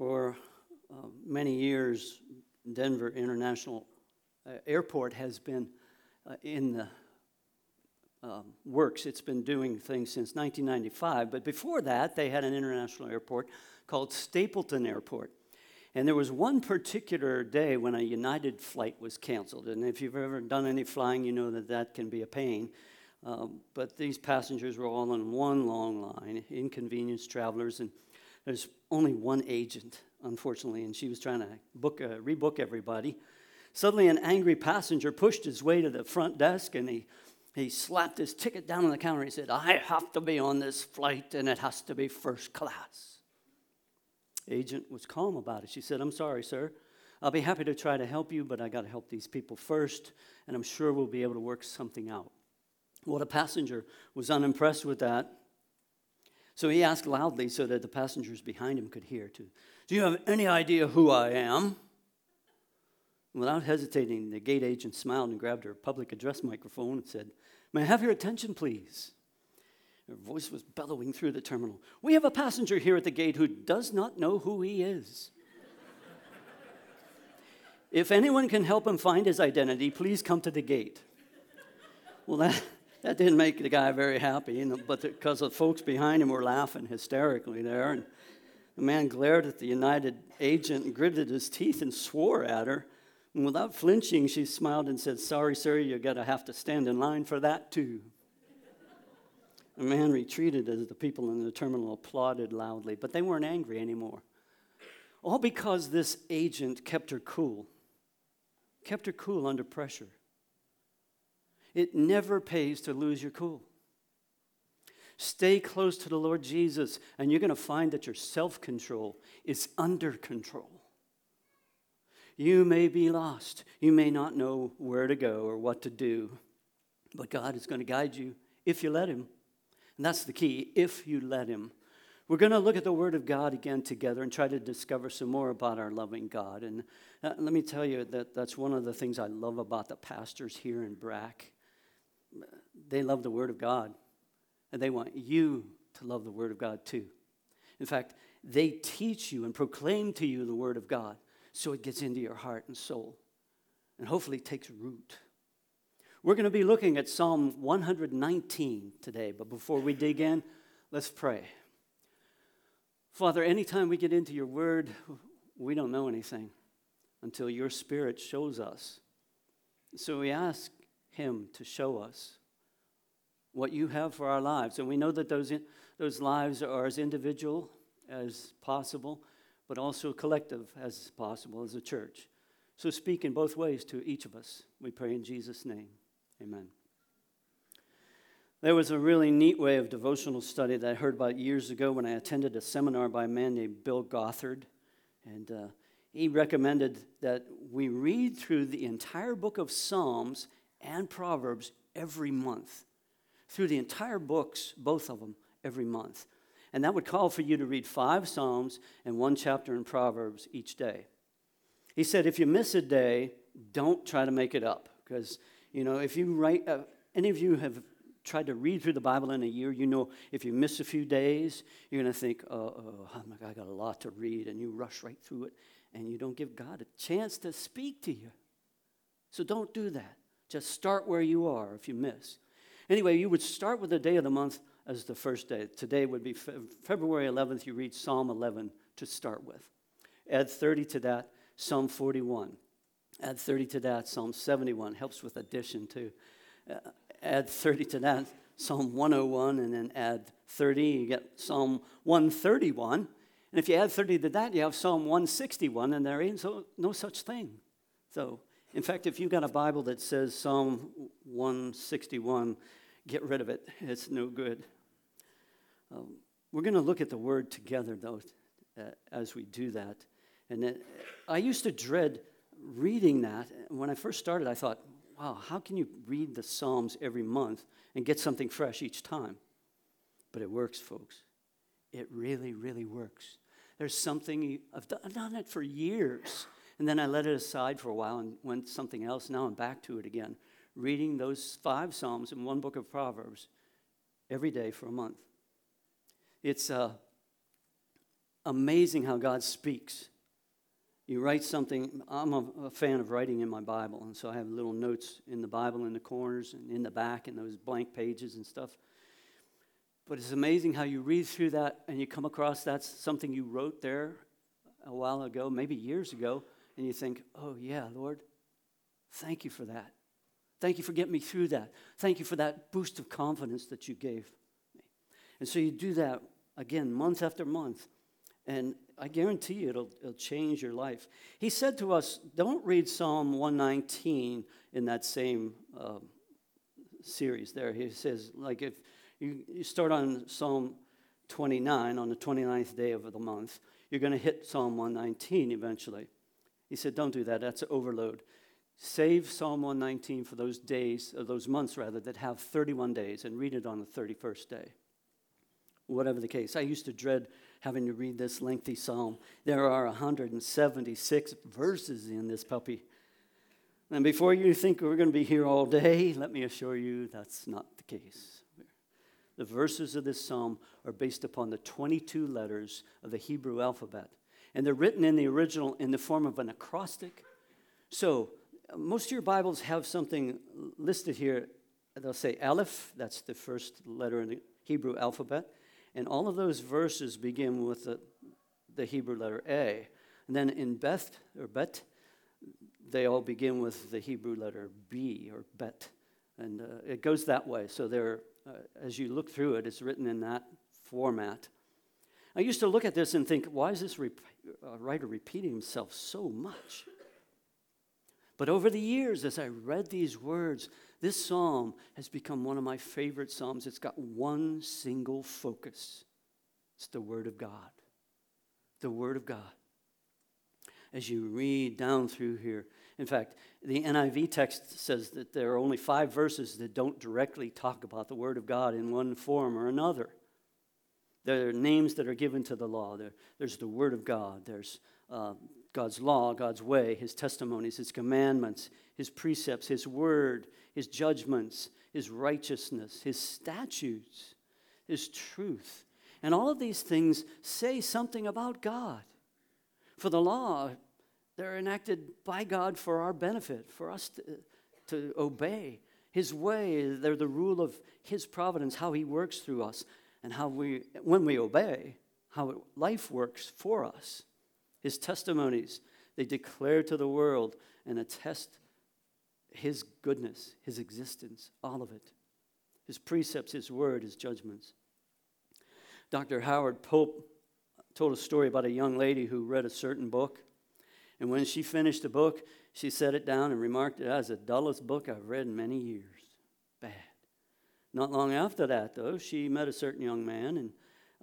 For uh, many years, Denver International uh, Airport has been uh, in the um, works. It's been doing things since 1995. But before that, they had an international airport called Stapleton Airport. And there was one particular day when a United flight was canceled. And if you've ever done any flying, you know that that can be a pain. Um, but these passengers were all in one long line, inconvenienced travelers, and there's only one agent, unfortunately, and she was trying to book, uh, rebook everybody. Suddenly, an angry passenger pushed his way to the front desk and he, he slapped his ticket down on the counter. He said, I have to be on this flight and it has to be first class. Agent was calm about it. She said, I'm sorry, sir. I'll be happy to try to help you, but I got to help these people first, and I'm sure we'll be able to work something out. Well, the passenger was unimpressed with that. So he asked loudly so that the passengers behind him could hear, too. Do you have any idea who I am? Without hesitating, the gate agent smiled and grabbed her public address microphone and said, May I have your attention, please? Her voice was bellowing through the terminal. We have a passenger here at the gate who does not know who he is. if anyone can help him find his identity, please come to the gate. Well, that, that didn't make the guy very happy, you know, but because the folks behind him were laughing hysterically there. And the man glared at the United agent and gritted his teeth and swore at her. And without flinching, she smiled and said, Sorry, sir, you're going to have to stand in line for that too. the man retreated as the people in the terminal applauded loudly, but they weren't angry anymore. All because this agent kept her cool, kept her cool under pressure. It never pays to lose your cool. Stay close to the Lord Jesus, and you're going to find that your self control is under control. You may be lost. You may not know where to go or what to do, but God is going to guide you if you let Him. And that's the key if you let Him. We're going to look at the Word of God again together and try to discover some more about our loving God. And uh, let me tell you that that's one of the things I love about the pastors here in Brack they love the Word of God, and they want you to love the Word of God too. In fact, they teach you and proclaim to you the Word of God so it gets into your heart and soul and hopefully takes root. We're going to be looking at Psalm 119 today, but before we dig in, let's pray. Father, anytime we get into your word, we don't know anything until your spirit shows us. So we ask him to show us what you have for our lives. And we know that those, those lives are as individual as possible, but also collective as possible as a church. So speak in both ways to each of us. We pray in Jesus' name. Amen. There was a really neat way of devotional study that I heard about years ago when I attended a seminar by a man named Bill Gothard. And uh, he recommended that we read through the entire book of Psalms and Proverbs every month through the entire books, both of them, every month. And that would call for you to read five Psalms and one chapter in Proverbs each day. He said, if you miss a day, don't try to make it up. Because, you know, if you write, uh, any of you have tried to read through the Bible in a year, you know if you miss a few days, you're going to think, oh, oh, I got a lot to read, and you rush right through it, and you don't give God a chance to speak to you. So don't do that. Just start where you are if you miss. Anyway, you would start with the day of the month as the first day. Today would be Fe- February 11th. You read Psalm 11 to start with. Add 30 to that, Psalm 41. Add 30 to that, Psalm 71. Helps with addition too. Uh, add 30 to that, Psalm 101, and then add 30, you get Psalm 131. And if you add 30 to that, you have Psalm 161, and there ain't so, no such thing. So, in fact, if you've got a Bible that says Psalm 161, get rid of it. It's no good. Um, we're going to look at the word together, though, uh, as we do that. And it, I used to dread reading that. When I first started, I thought, wow, how can you read the Psalms every month and get something fresh each time? But it works, folks. It really, really works. There's something, I've done, I've done it for years. And then I let it aside for a while and went something else. Now I'm back to it again reading those five Psalms and one book of Proverbs every day for a month. It's, uh, amazing how God speaks. You write something, I'm a, a, fan of writing in my Bible, and so I have little notes in the Bible in the corners and in the back and those blank pages and stuff. But it's amazing how you read through that and you come across that's something you wrote there a while ago, maybe years ago, and you think, oh, yeah, Lord, thank you for that. Thank you for getting me through that. Thank you for that boost of confidence that you gave me. And so you do that again, month after month. And I guarantee you it'll, it'll change your life. He said to us, don't read Psalm 119 in that same uh, series there. He says, like, if you, you start on Psalm 29 on the 29th day of the month, you're going to hit Psalm 119 eventually. He said, don't do that. That's an overload. Save Psalm 119 for those days, or those months rather, that have 31 days and read it on the 31st day. Whatever the case. I used to dread having to read this lengthy psalm. There are 176 verses in this puppy. And before you think we're going to be here all day, let me assure you that's not the case. The verses of this psalm are based upon the 22 letters of the Hebrew alphabet. And they're written in the original in the form of an acrostic. So, most of your Bibles have something listed here. They'll say Aleph, that's the first letter in the Hebrew alphabet. And all of those verses begin with the, the Hebrew letter A. And then in Beth, or Bet, they all begin with the Hebrew letter B, or Bet. And uh, it goes that way. So there, uh, as you look through it, it's written in that format. I used to look at this and think, why is this rep- uh, writer repeating himself so much? But over the years, as I read these words, this psalm has become one of my favorite psalms. It's got one single focus it's the Word of God. The Word of God. As you read down through here, in fact, the NIV text says that there are only five verses that don't directly talk about the Word of God in one form or another. There are names that are given to the law. There, there's the Word of God. There's uh, God's law, God's way, His testimonies, His commandments, His precepts, His word, His judgments, His righteousness, His statutes, His truth. And all of these things say something about God. For the law, they're enacted by God for our benefit, for us to, to obey His way. They're the rule of His providence, how He works through us, and how we, when we obey, how life works for us. His testimonies, they declare to the world and attest his goodness, his existence, all of it. His precepts, his word, his judgments. Dr. Howard Pope told a story about a young lady who read a certain book. And when she finished the book, she set it down and remarked, "It is the dullest book I've read in many years. Bad. Not long after that, though, she met a certain young man, and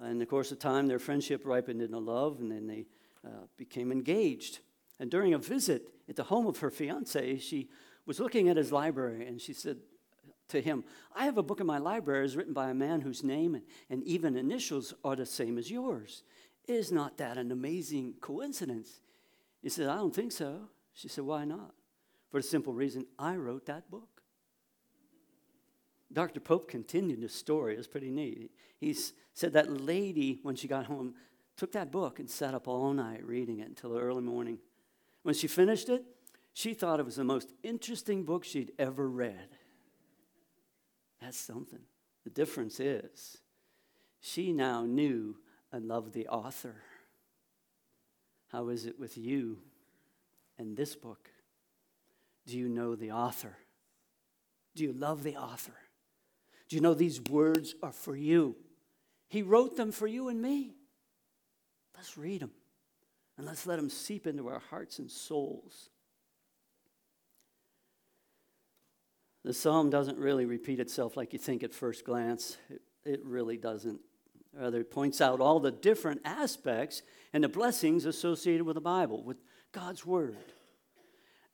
uh, in the course of time, their friendship ripened into love, and then they uh, became engaged. And during a visit at the home of her fiance, she was looking at his library and she said to him, I have a book in my library it's written by a man whose name and, and even initials are the same as yours. Is not that an amazing coincidence? He said, I don't think so. She said, Why not? For the simple reason I wrote that book. Dr. Pope continued the story. It was pretty neat. He said that lady, when she got home, took that book and sat up all night reading it until the early morning. When she finished it, she thought it was the most interesting book she'd ever read. That's something. The difference is she now knew and loved the author. How is it with you and this book? Do you know the author? Do you love the author? Do you know these words are for you? He wrote them for you and me. Let's read them and let's let them seep into our hearts and souls. The psalm doesn't really repeat itself like you think at first glance. It, it really doesn't. Rather, it points out all the different aspects and the blessings associated with the Bible, with God's Word.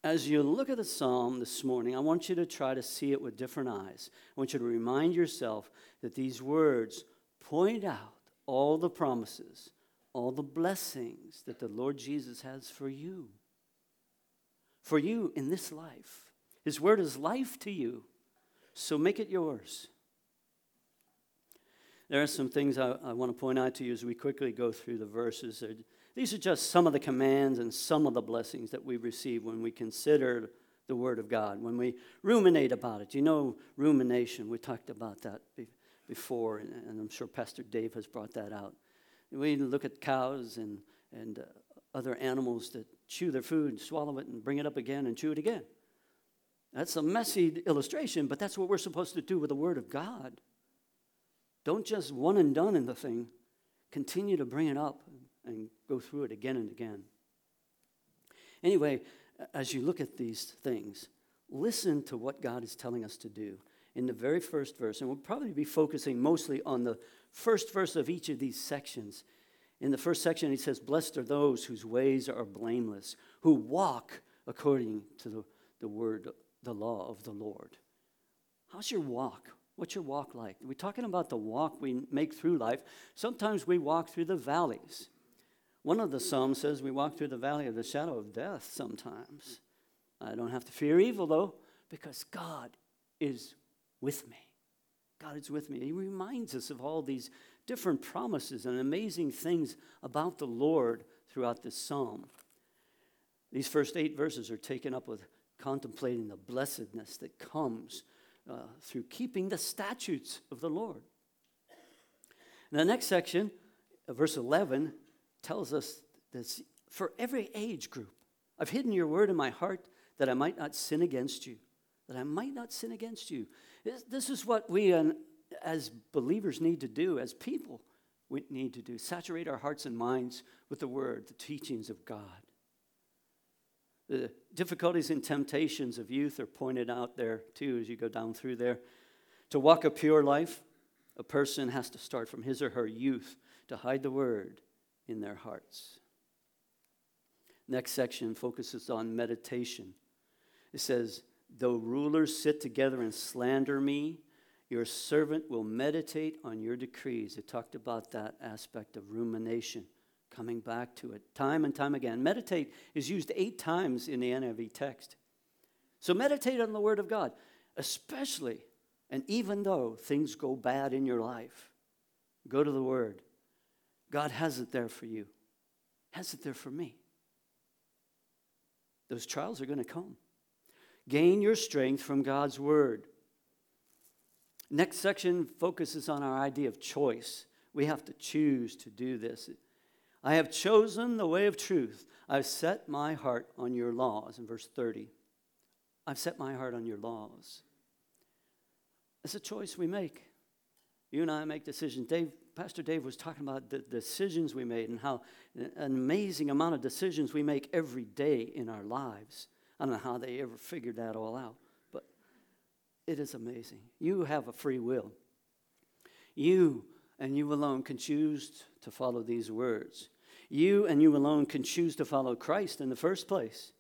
As you look at the psalm this morning, I want you to try to see it with different eyes. I want you to remind yourself that these words point out all the promises all the blessings that the Lord Jesus has for you. For you in this life. His word is life to you, so make it yours. There are some things I, I want to point out to you as we quickly go through the verses. These are just some of the commands and some of the blessings that we receive when we consider the Word of God, when we ruminate about it. You know, rumination, we talked about that before, and, and I'm sure Pastor Dave has brought that out. We look at cows and, and uh, other animals that chew their food, swallow it, and bring it up again and chew it again. That's a messy illustration, but that's what we're supposed to do with the Word of God. Don't just one and done in the thing, continue to bring it up and go through it again and again. Anyway, as you look at these things, listen to what God is telling us to do. In the very first verse, and we'll probably be focusing mostly on the first verse of each of these sections. In the first section, he says, Blessed are those whose ways are blameless, who walk according to the, the word, the law of the Lord. How's your walk? What's your walk like? We're talking about the walk we make through life. Sometimes we walk through the valleys. One of the Psalms says we walk through the valley of the shadow of death sometimes. I don't have to fear evil, though, because God is with me. God is with me. He reminds us of all these different promises and amazing things about the Lord throughout this psalm. These first eight verses are taken up with contemplating the blessedness that comes uh, through keeping the statutes of the Lord. In the next section, uh, verse 11, tells us this for every age group. I've hidden your word in my heart that I might not sin against you. That I might not sin against you. This is what we, uh, as believers, need to do, as people, we need to do. Saturate our hearts and minds with the word, the teachings of God. The difficulties and temptations of youth are pointed out there too as you go down through there. To walk a pure life, a person has to start from his or her youth to hide the word in their hearts. Next section focuses on meditation. It says, Though rulers sit together and slander me, your servant will meditate on your decrees. It talked about that aspect of rumination, coming back to it time and time again. Meditate is used eight times in the NIV text. So meditate on the Word of God, especially and even though things go bad in your life. Go to the Word. God has it there for you, has it there for me. Those trials are going to come. Gain your strength from God's word. Next section focuses on our idea of choice. We have to choose to do this. I have chosen the way of truth. I've set my heart on your laws, in verse 30. I've set my heart on your laws. It's a choice we make. You and I make decisions. Dave Pastor Dave was talking about the decisions we made and how an amazing amount of decisions we make every day in our lives. I don't know how they ever figured that all out, but it is amazing. You have a free will. You and you alone can choose to follow these words. You and you alone can choose to follow Christ in the first place.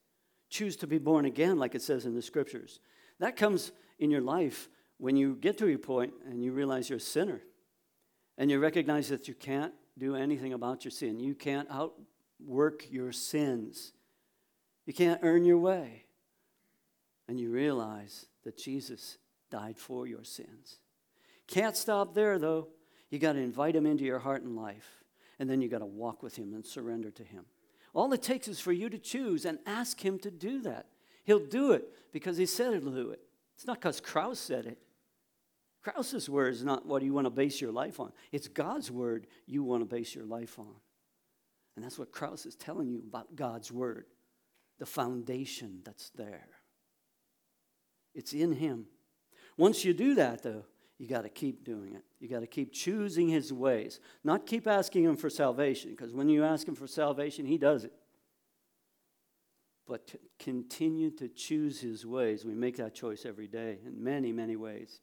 Choose to be born again, like it says in the scriptures. That comes in your life when you get to a point and you realize you're a sinner and you recognize that you can't do anything about your sin. You can't outwork your sins. You can't earn your way. And you realize that Jesus died for your sins. Can't stop there, though. You got to invite him into your heart and life. And then you got to walk with him and surrender to him. All it takes is for you to choose and ask him to do that. He'll do it because he said he'll do it. It's not because Krouse said it. Krouse's word is not what you want to base your life on. It's God's word you want to base your life on. And that's what Krause is telling you about God's word, the foundation that's there. It's in Him. Once you do that, though, you got to keep doing it. You got to keep choosing His ways, not keep asking Him for salvation, because when you ask Him for salvation, He does it. But to continue to choose His ways. We make that choice every day in many, many ways.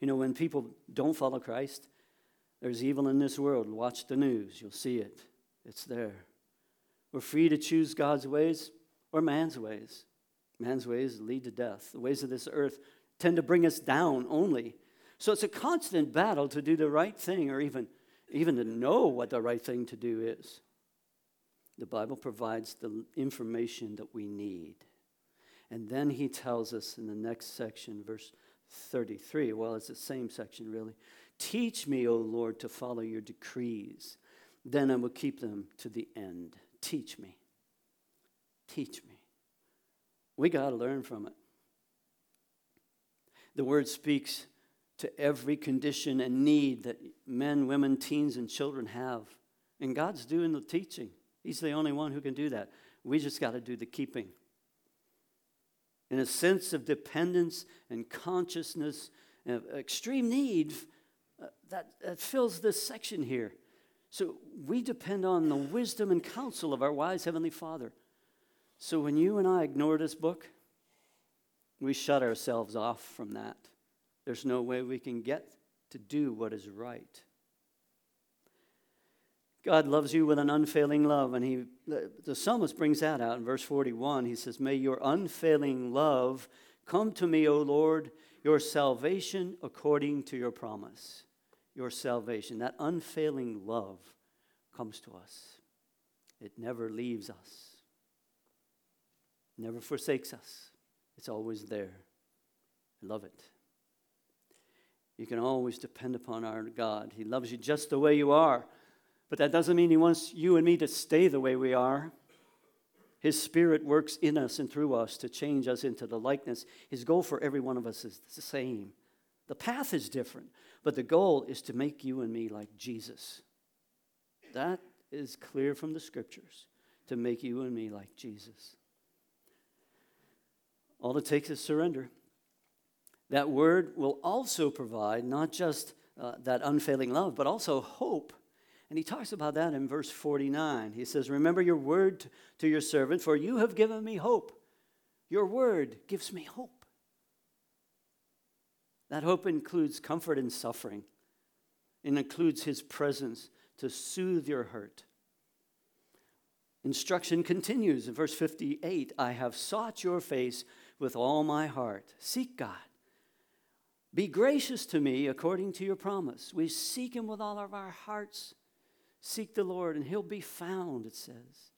You know, when people don't follow Christ, there's evil in this world. Watch the news, you'll see it. It's there. We're free to choose God's ways or man's ways. Man's ways lead to death. The ways of this earth tend to bring us down only. So it's a constant battle to do the right thing or even, even to know what the right thing to do is. The Bible provides the information that we need. And then he tells us in the next section, verse 33. Well, it's the same section, really. Teach me, O Lord, to follow your decrees. Then I will keep them to the end. Teach me. Teach me. We got to learn from it. The word speaks to every condition and need that men, women, teens, and children have. And God's doing the teaching. He's the only one who can do that. We just got to do the keeping. In a sense of dependence and consciousness, and extreme need, uh, that, that fills this section here. So we depend on the wisdom and counsel of our wise Heavenly Father. So when you and I ignore this book, we shut ourselves off from that. There's no way we can get to do what is right. God loves you with an unfailing love, and he, the, the psalmist brings that out in verse 41. He says, May your unfailing love come to me, O Lord, your salvation according to your promise. Your salvation, that unfailing love comes to us. It never leaves us, never forsakes us. It's always there. I love it. You can always depend upon our God. He loves you just the way you are. But that doesn't mean He wants you and me to stay the way we are. His Spirit works in us and through us to change us into the likeness. His goal for every one of us is the same. The path is different, but the goal is to make you and me like Jesus. That is clear from the scriptures to make you and me like Jesus. All it takes is surrender. That word will also provide not just uh, that unfailing love, but also hope. And he talks about that in verse 49. He says, Remember your word to your servant, for you have given me hope. Your word gives me hope. That hope includes comfort in suffering, it includes his presence to soothe your hurt. Instruction continues in verse 58 I have sought your face with all my heart. Seek God. Be gracious to me according to your promise. We seek him with all of our hearts. Seek the Lord, and he'll be found, it says.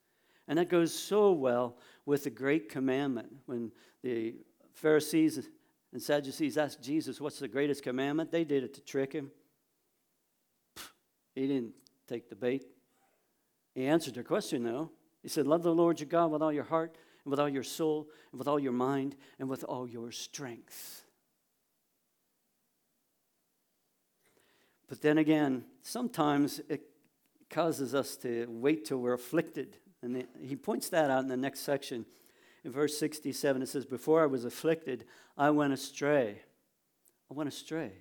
And that goes so well with the great commandment. When the Pharisees and Sadducees asked Jesus, What's the greatest commandment? They did it to trick him. He didn't take the bait. He answered their question, though. He said, Love the Lord your God with all your heart, and with all your soul, and with all your mind, and with all your strength. But then again, sometimes it causes us to wait till we're afflicted. And he points that out in the next section. In verse 67, it says, Before I was afflicted, I went astray. I went astray.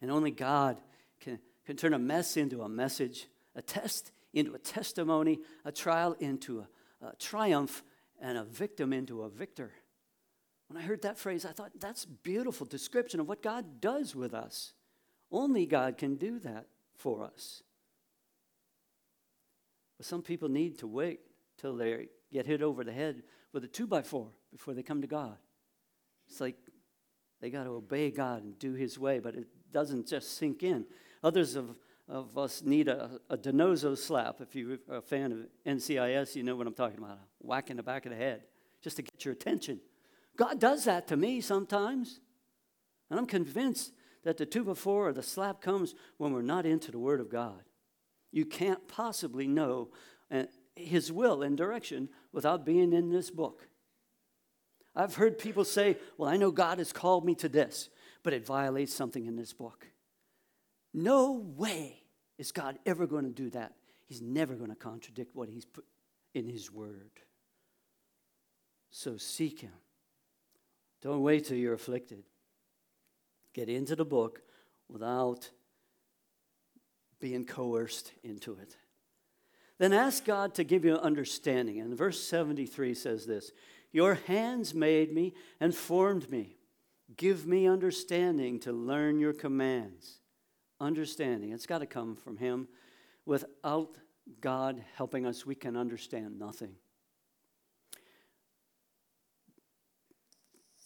And only God can, can turn a mess into a message, a test into a testimony, a trial into a, a triumph, and a victim into a victor. When I heard that phrase, I thought that's beautiful description of what God does with us. Only God can do that for us. But some people need to wait till they get hit over the head with a two by four before they come to God. It's like they got to obey God and do His way, but it doesn't just sink in. Others of, of us need a, a DiNozzo slap. If you're a fan of NCIS, you know what I'm talking about a whack in the back of the head just to get your attention. God does that to me sometimes. And I'm convinced that the two by four or the slap comes when we're not into the Word of God. You can't possibly know His will and direction without being in this book. I've heard people say, Well, I know God has called me to this, but it violates something in this book. No way is God ever going to do that. He's never going to contradict what He's put in His Word. So seek Him. Don't wait till you're afflicted get into the book without being coerced into it. Then ask God to give you understanding. And verse 73 says this Your hands made me and formed me. Give me understanding to learn your commands. Understanding. It's got to come from Him. Without God helping us, we can understand nothing.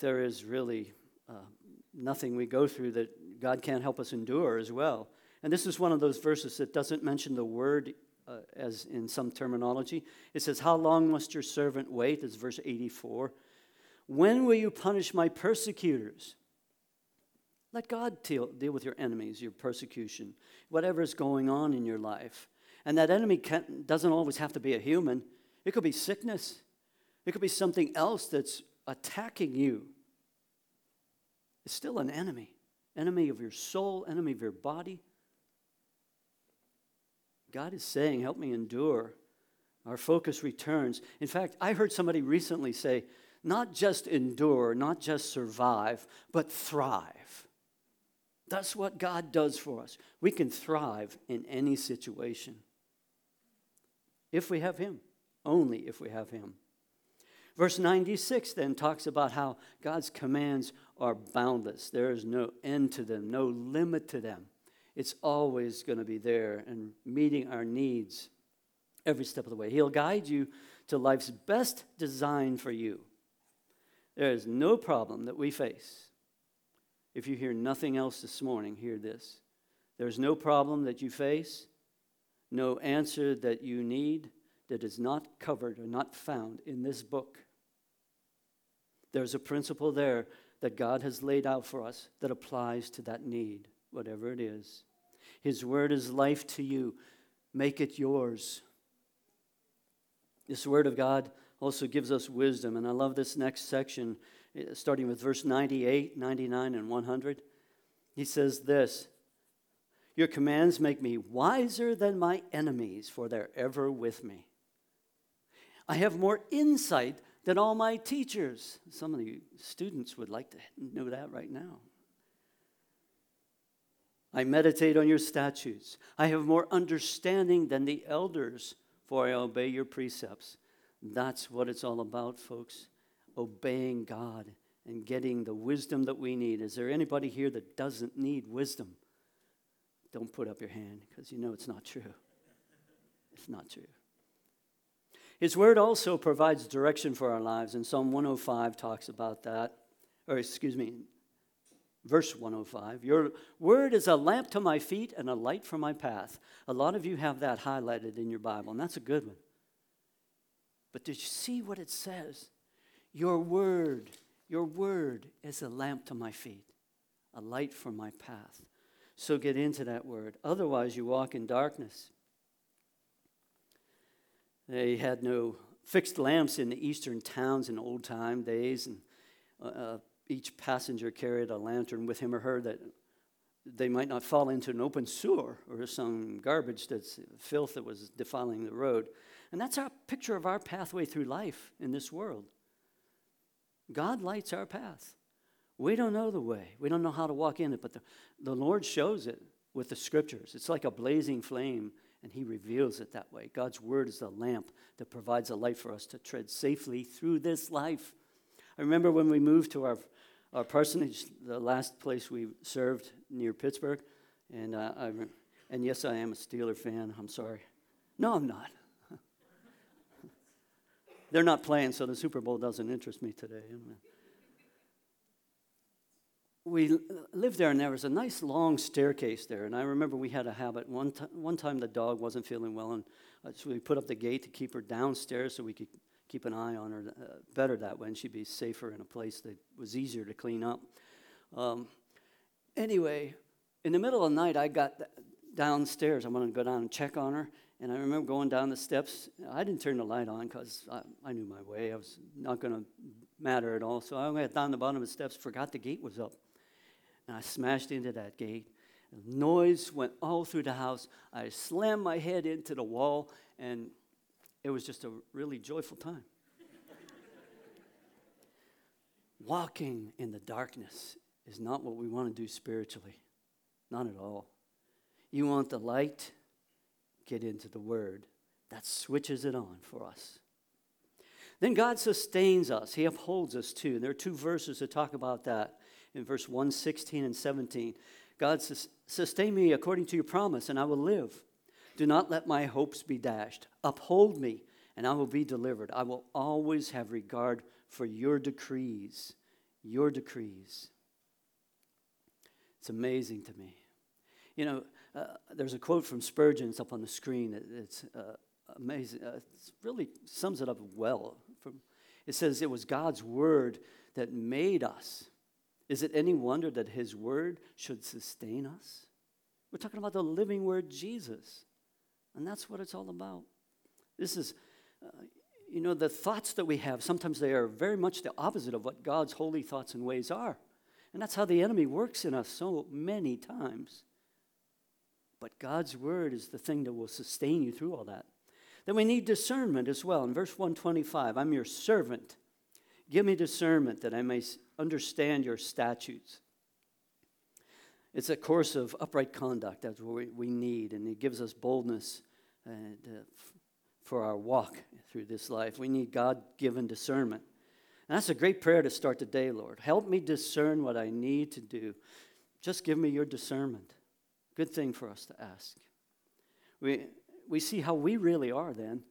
There is really uh, nothing we go through that God can't help us endure as well. And this is one of those verses that doesn't mention the word uh, as in some terminology. It says, How long must your servant wait? Is verse 84. When will you punish my persecutors? Let God deal, deal with your enemies, your persecution, whatever is going on in your life. And that enemy doesn't always have to be a human, it could be sickness, it could be something else that's attacking you. It's still an enemy enemy of your soul, enemy of your body. God is saying, Help me endure. Our focus returns. In fact, I heard somebody recently say, not just endure, not just survive, but thrive. That's what God does for us. We can thrive in any situation if we have Him, only if we have Him. Verse 96 then talks about how God's commands are boundless. There is no end to them, no limit to them. It's always going to be there and meeting our needs every step of the way. He'll guide you to life's best design for you. There is no problem that we face. If you hear nothing else this morning, hear this. There's no problem that you face, no answer that you need that is not covered or not found in this book. There's a principle there that God has laid out for us that applies to that need, whatever it is. His word is life to you. Make it yours. This word of God also gives us wisdom. And I love this next section, eh, starting with verse 98, 99, and 100. He says this Your commands make me wiser than my enemies, for they're ever with me. I have more insight than all my teachers. Some of the students would like to know that right now. I meditate on your statutes. I have more understanding than the elders, for I obey your precepts. That's what it's all about, folks. Obeying God and getting the wisdom that we need. Is there anybody here that doesn't need wisdom? Don't put up your hand because you know it's not true. It's not true. His word also provides direction for our lives, and Psalm 105 talks about that. Or, excuse me, verse 105. Your word is a lamp to my feet and a light for my path. A lot of you have that highlighted in your Bible, and that's a good one. But did you see what it says? Your word, your word is a lamp to my feet, a light for my path. So get into that word. Otherwise, you walk in darkness. They had no fixed lamps in the eastern towns in old time days, and uh, uh, each passenger carried a lantern with him or her that they might not fall into an open sewer or some garbage that's filth that was defiling the road. And that's our picture of our pathway through life in this world. God lights our path. We don't know the way, we don't know how to walk in it, but the, the Lord shows it with the scriptures. It's like a blazing flame and he reveals it that way. God's word is a lamp that provides a light for us to tread safely through this life. I remember when we moved to our, our parsonage, the last place we served near Pittsburgh, and, uh, I, and yes, I am a Steeler fan. I'm sorry. No, I'm not. They're not playing, so the Super Bowl doesn't interest me today we lived there, and there was a nice long staircase there. And I remember we had a habit. One, t- one time the dog wasn't feeling well, and uh, so we put up the gate to keep her downstairs so we could keep an eye on her uh, better that way, and she'd be safer in a place that was easier to clean up. Um, anyway, in the middle of the night, I got downstairs. I wanted to go down and check on her. And I remember going down the steps. I didn't turn the light on because I, I, knew my way. I was not going to matter at all. So I went down the bottom of the steps, forgot the gate was up and I smashed into that gate. Noise went all through the house. I slammed my head into the wall, and it was just a really joyful time. Walking in the darkness is not what we want to do spiritually, not at all. You want the light, get into the Word. That switches it on for us. Then God sustains us, He upholds us too. There are two verses that talk about that in verse 1, 16, and 17. God, says, sustain me according to your promise, and I will live. Do not let my hopes be dashed. Uphold me, and I will be delivered. I will always have regard for your decrees. Your decrees. It's amazing to me. You know, uh, there's a quote from Spurgeon, it's up on the screen. it's uh, amazing. Uh, it really sums it up well. From, it says, It was God's word that made us Is it any wonder that his word should sustain us? We're talking about the living word, Jesus. And that's what it's all about. This is, uh, you know, the thoughts that we have, sometimes they are very much the opposite of what God's holy thoughts and ways are. And that's how the enemy works in us so many times. But God's word is the thing that will sustain you through all that. Then we need discernment as well. In verse 125, I'm your servant. Give me discernment that I may understand your statutes. It's a course of upright conduct. That's what we, we need. And it gives us boldness and, uh, for our walk through this life. We need God given discernment. And that's a great prayer to start the day, Lord. Help me discern what I need to do. Just give me your discernment. Good thing for us to ask. We, we see how we really are then.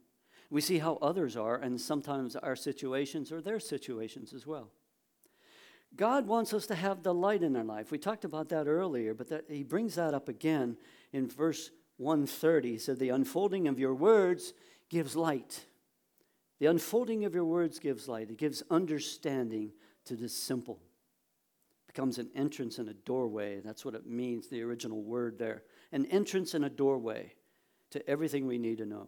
We see how others are, and sometimes our situations are their situations as well. God wants us to have the light in our life. We talked about that earlier, but that, he brings that up again in verse 130. He said, The unfolding of your words gives light. The unfolding of your words gives light. It gives understanding to the simple. It becomes an entrance and a doorway. That's what it means, the original word there. An entrance and a doorway to everything we need to know.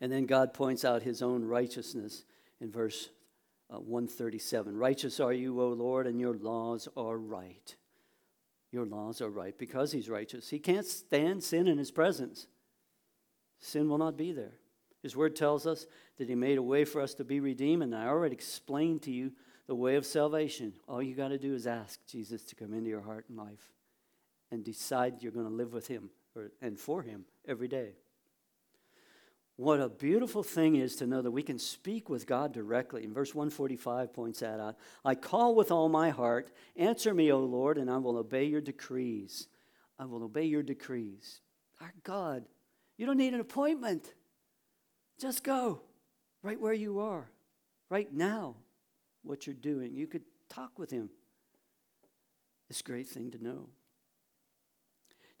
And then God points out his own righteousness in verse uh, 137. Righteous are you, O Lord, and your laws are right. Your laws are right because he's righteous. He can't stand sin in his presence. Sin will not be there. His word tells us that he made a way for us to be redeemed, and I already explained to you the way of salvation. All you got to do is ask Jesus to come into your heart and life and decide you're going to live with him or, and for him every day. What a beautiful thing is to know that we can speak with God directly. And verse 145 points that out. I call with all my heart, answer me, O Lord, and I will obey your decrees. I will obey your decrees. Our God, you don't need an appointment. Just go right where you are, right now, what you're doing. You could talk with Him. It's a great thing to know.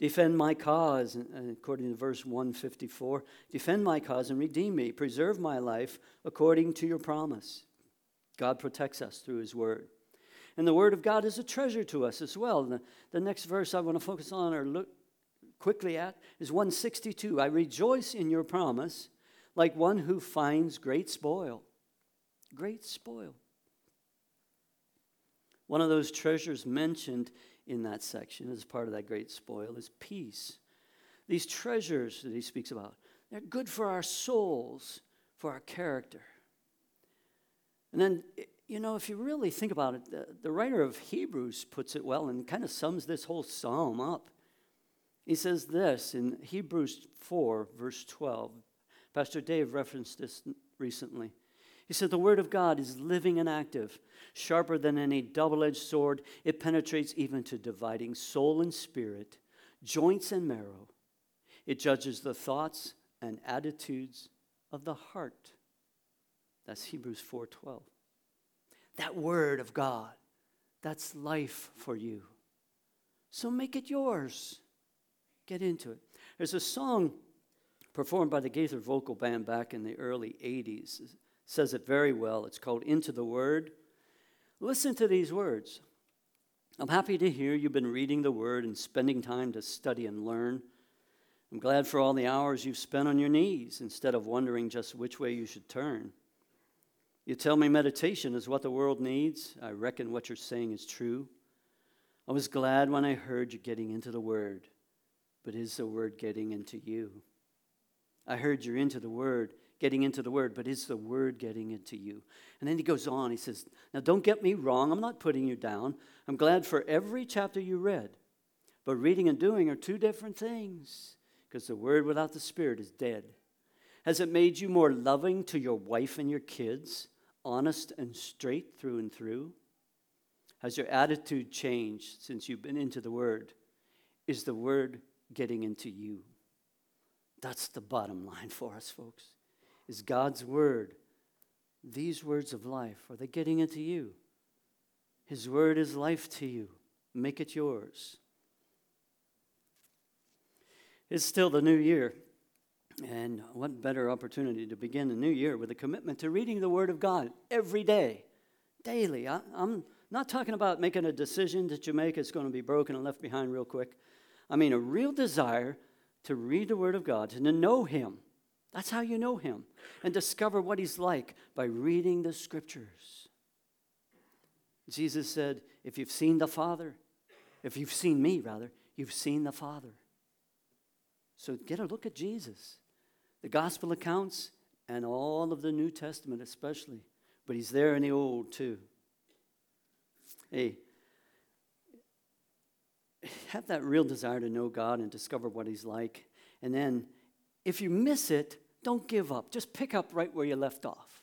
Defend my cause, according to verse 154. Defend my cause and redeem me. Preserve my life according to your promise. God protects us through his word. And the word of God is a treasure to us as well. The, the next verse I want to focus on or look quickly at is 162. I rejoice in your promise like one who finds great spoil. Great spoil. One of those treasures mentioned in that section as part of that great spoil is peace. These treasures that he speaks about, they're good for our souls, for our character. And then, you know, if you really think about it, the, the writer of Hebrews puts it well and kind of sums this whole psalm up. He says this in Hebrews 4, verse 12. Pastor Dave referenced this recently. He said, The Word of God is living and active, sharper than any double edged sword. It penetrates even to dividing soul and spirit, joints and marrow. It judges the thoughts and attitudes of the heart. That's Hebrews 4:12. That word of God, that's life for you. So make it yours. Get into it. There's a song performed by the Gaither Vocal Band back in the early 80s says it very well. It's called Into the Word. Listen to these words. I'm happy to hear you've been reading the Word and spending time to study and learn. I'm glad for all the hours you've spent on your knees instead of wondering just which way you should turn. You tell me meditation is what the world needs. I reckon what you're saying is true. I was glad when I heard you getting into the Word, but is the Word getting into you? I heard you're into the Word getting into the word, but is the word getting into you? And then he goes on, he says, Now don't get me wrong, I'm not putting you down. I'm glad for every chapter you read. But reading and doing are two different things because the word without the spirit is dead. Has it made you more loving to your wife and your kids, honest and straight through and through? Has your attitude changed since you've been into the word? Is the word getting into you? That's the bottom line for us, folks is God's word. These words of life, are they getting into you? His word is life to you. Make it yours. It's still the new year. And what better opportunity to begin the new year with a commitment to reading the Word of God every day, daily. I, am Not talking about making a decision that you make it's going to be broken and left behind real quick. I mean, a real desire to read the Word of God and to know Him. That's how you know Him and discover what He's like by reading the Scriptures. Jesus said, If you've seen the Father, if you've seen me, rather, you've seen the Father. So get a look at Jesus. The gospel accounts and all of the New Testament, especially, but He's there in the Old too. Hey, have that real desire to know God and discover what He's like. And then, if you miss it, don't give up. Just pick up right where you left off.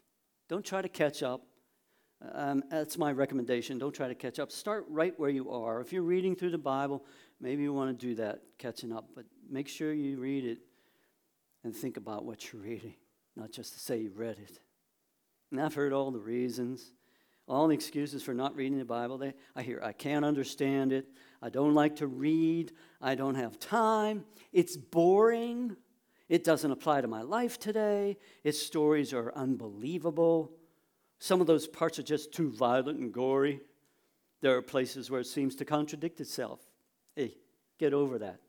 Don't try to catch up. Um, that's my recommendation. Don't try to catch up. Start right where you are. If you're reading through the Bible, maybe you want to do that, catching up, but make sure you read it and think about what you're reading, not just to say you read it. And I've heard all the reasons all the excuses for not reading the Bible. They, I hear, I can't understand it. I don't like to read. I don't have time. It's boring. It doesn't apply to my life today. Its stories are unbelievable. Some of those parts are just too violent and gory. There are places where it seems to contradict itself. Hey, get over that.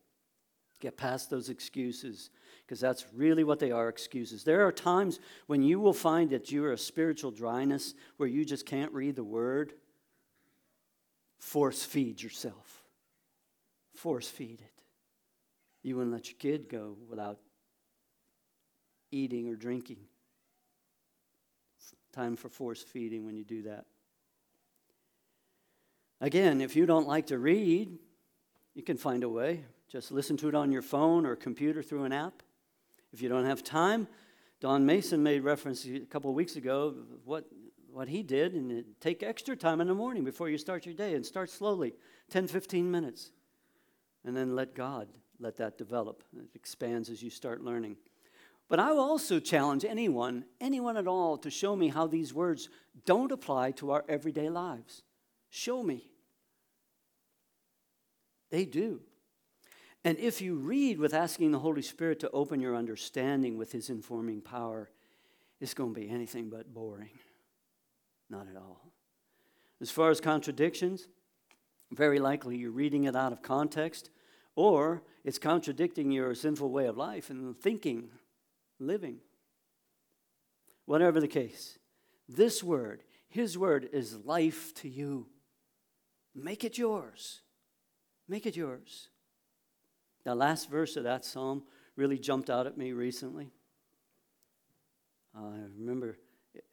Get past those excuses because that's really what they are excuses. There are times when you will find that you're a spiritual dryness where you just can't read the word. Force feed yourself. Force feed it. You wouldn't let your kid go without eating or drinking. Time for force feeding when you do that. Again, if you don't like to read, you can find a way. Just listen to it on your phone or computer through an app. If you don't have time, Don Mason made reference a couple of weeks ago what what he did and take extra time in the morning before you start your day and start slowly 10 15 minutes and then let god let that develop it expands as you start learning but i will also challenge anyone anyone at all to show me how these words don't apply to our everyday lives show me they do and if you read with asking the Holy Spirit to open your understanding with His informing power, it's going to be anything but boring. Not at all. As far as contradictions, very likely you're reading it out of context, or it's contradicting your sinful way of life and thinking, living. Whatever the case, this word, His word, is life to you. Make it yours. Make it yours. The last verse of that psalm really jumped out at me recently. I remember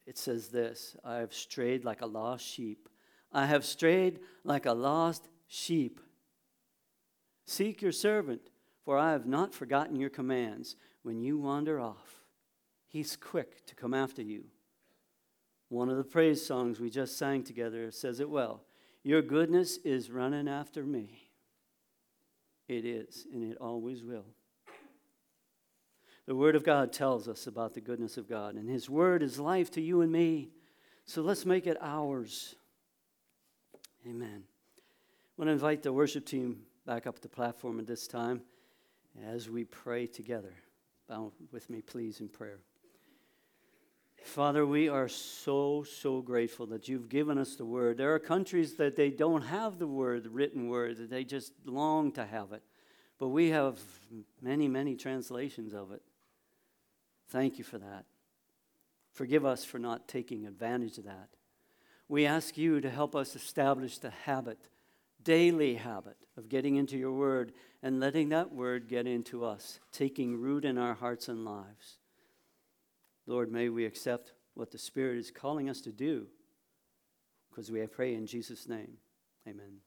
it says this I have strayed like a lost sheep. I have strayed like a lost sheep. Seek your servant, for I have not forgotten your commands. When you wander off, he's quick to come after you. One of the praise songs we just sang together says it well Your goodness is running after me. It is, and it always will. The Word of God tells us about the goodness of God, and His Word is life to you and me. So let's make it ours. Amen. I want to invite the worship team back up the platform at this time as we pray together. Bow with me, please, in prayer. Father, we are so, so grateful that you've given us the word. There are countries that they don't have the word, the written word, that they just long to have it. But we have many, many translations of it. Thank you for that. Forgive us for not taking advantage of that. We ask you to help us establish the habit, daily habit, of getting into your word and letting that word get into us, taking root in our hearts and lives. Lord, may we accept what the Spirit is calling us to do because we pray in Jesus' name. Amen.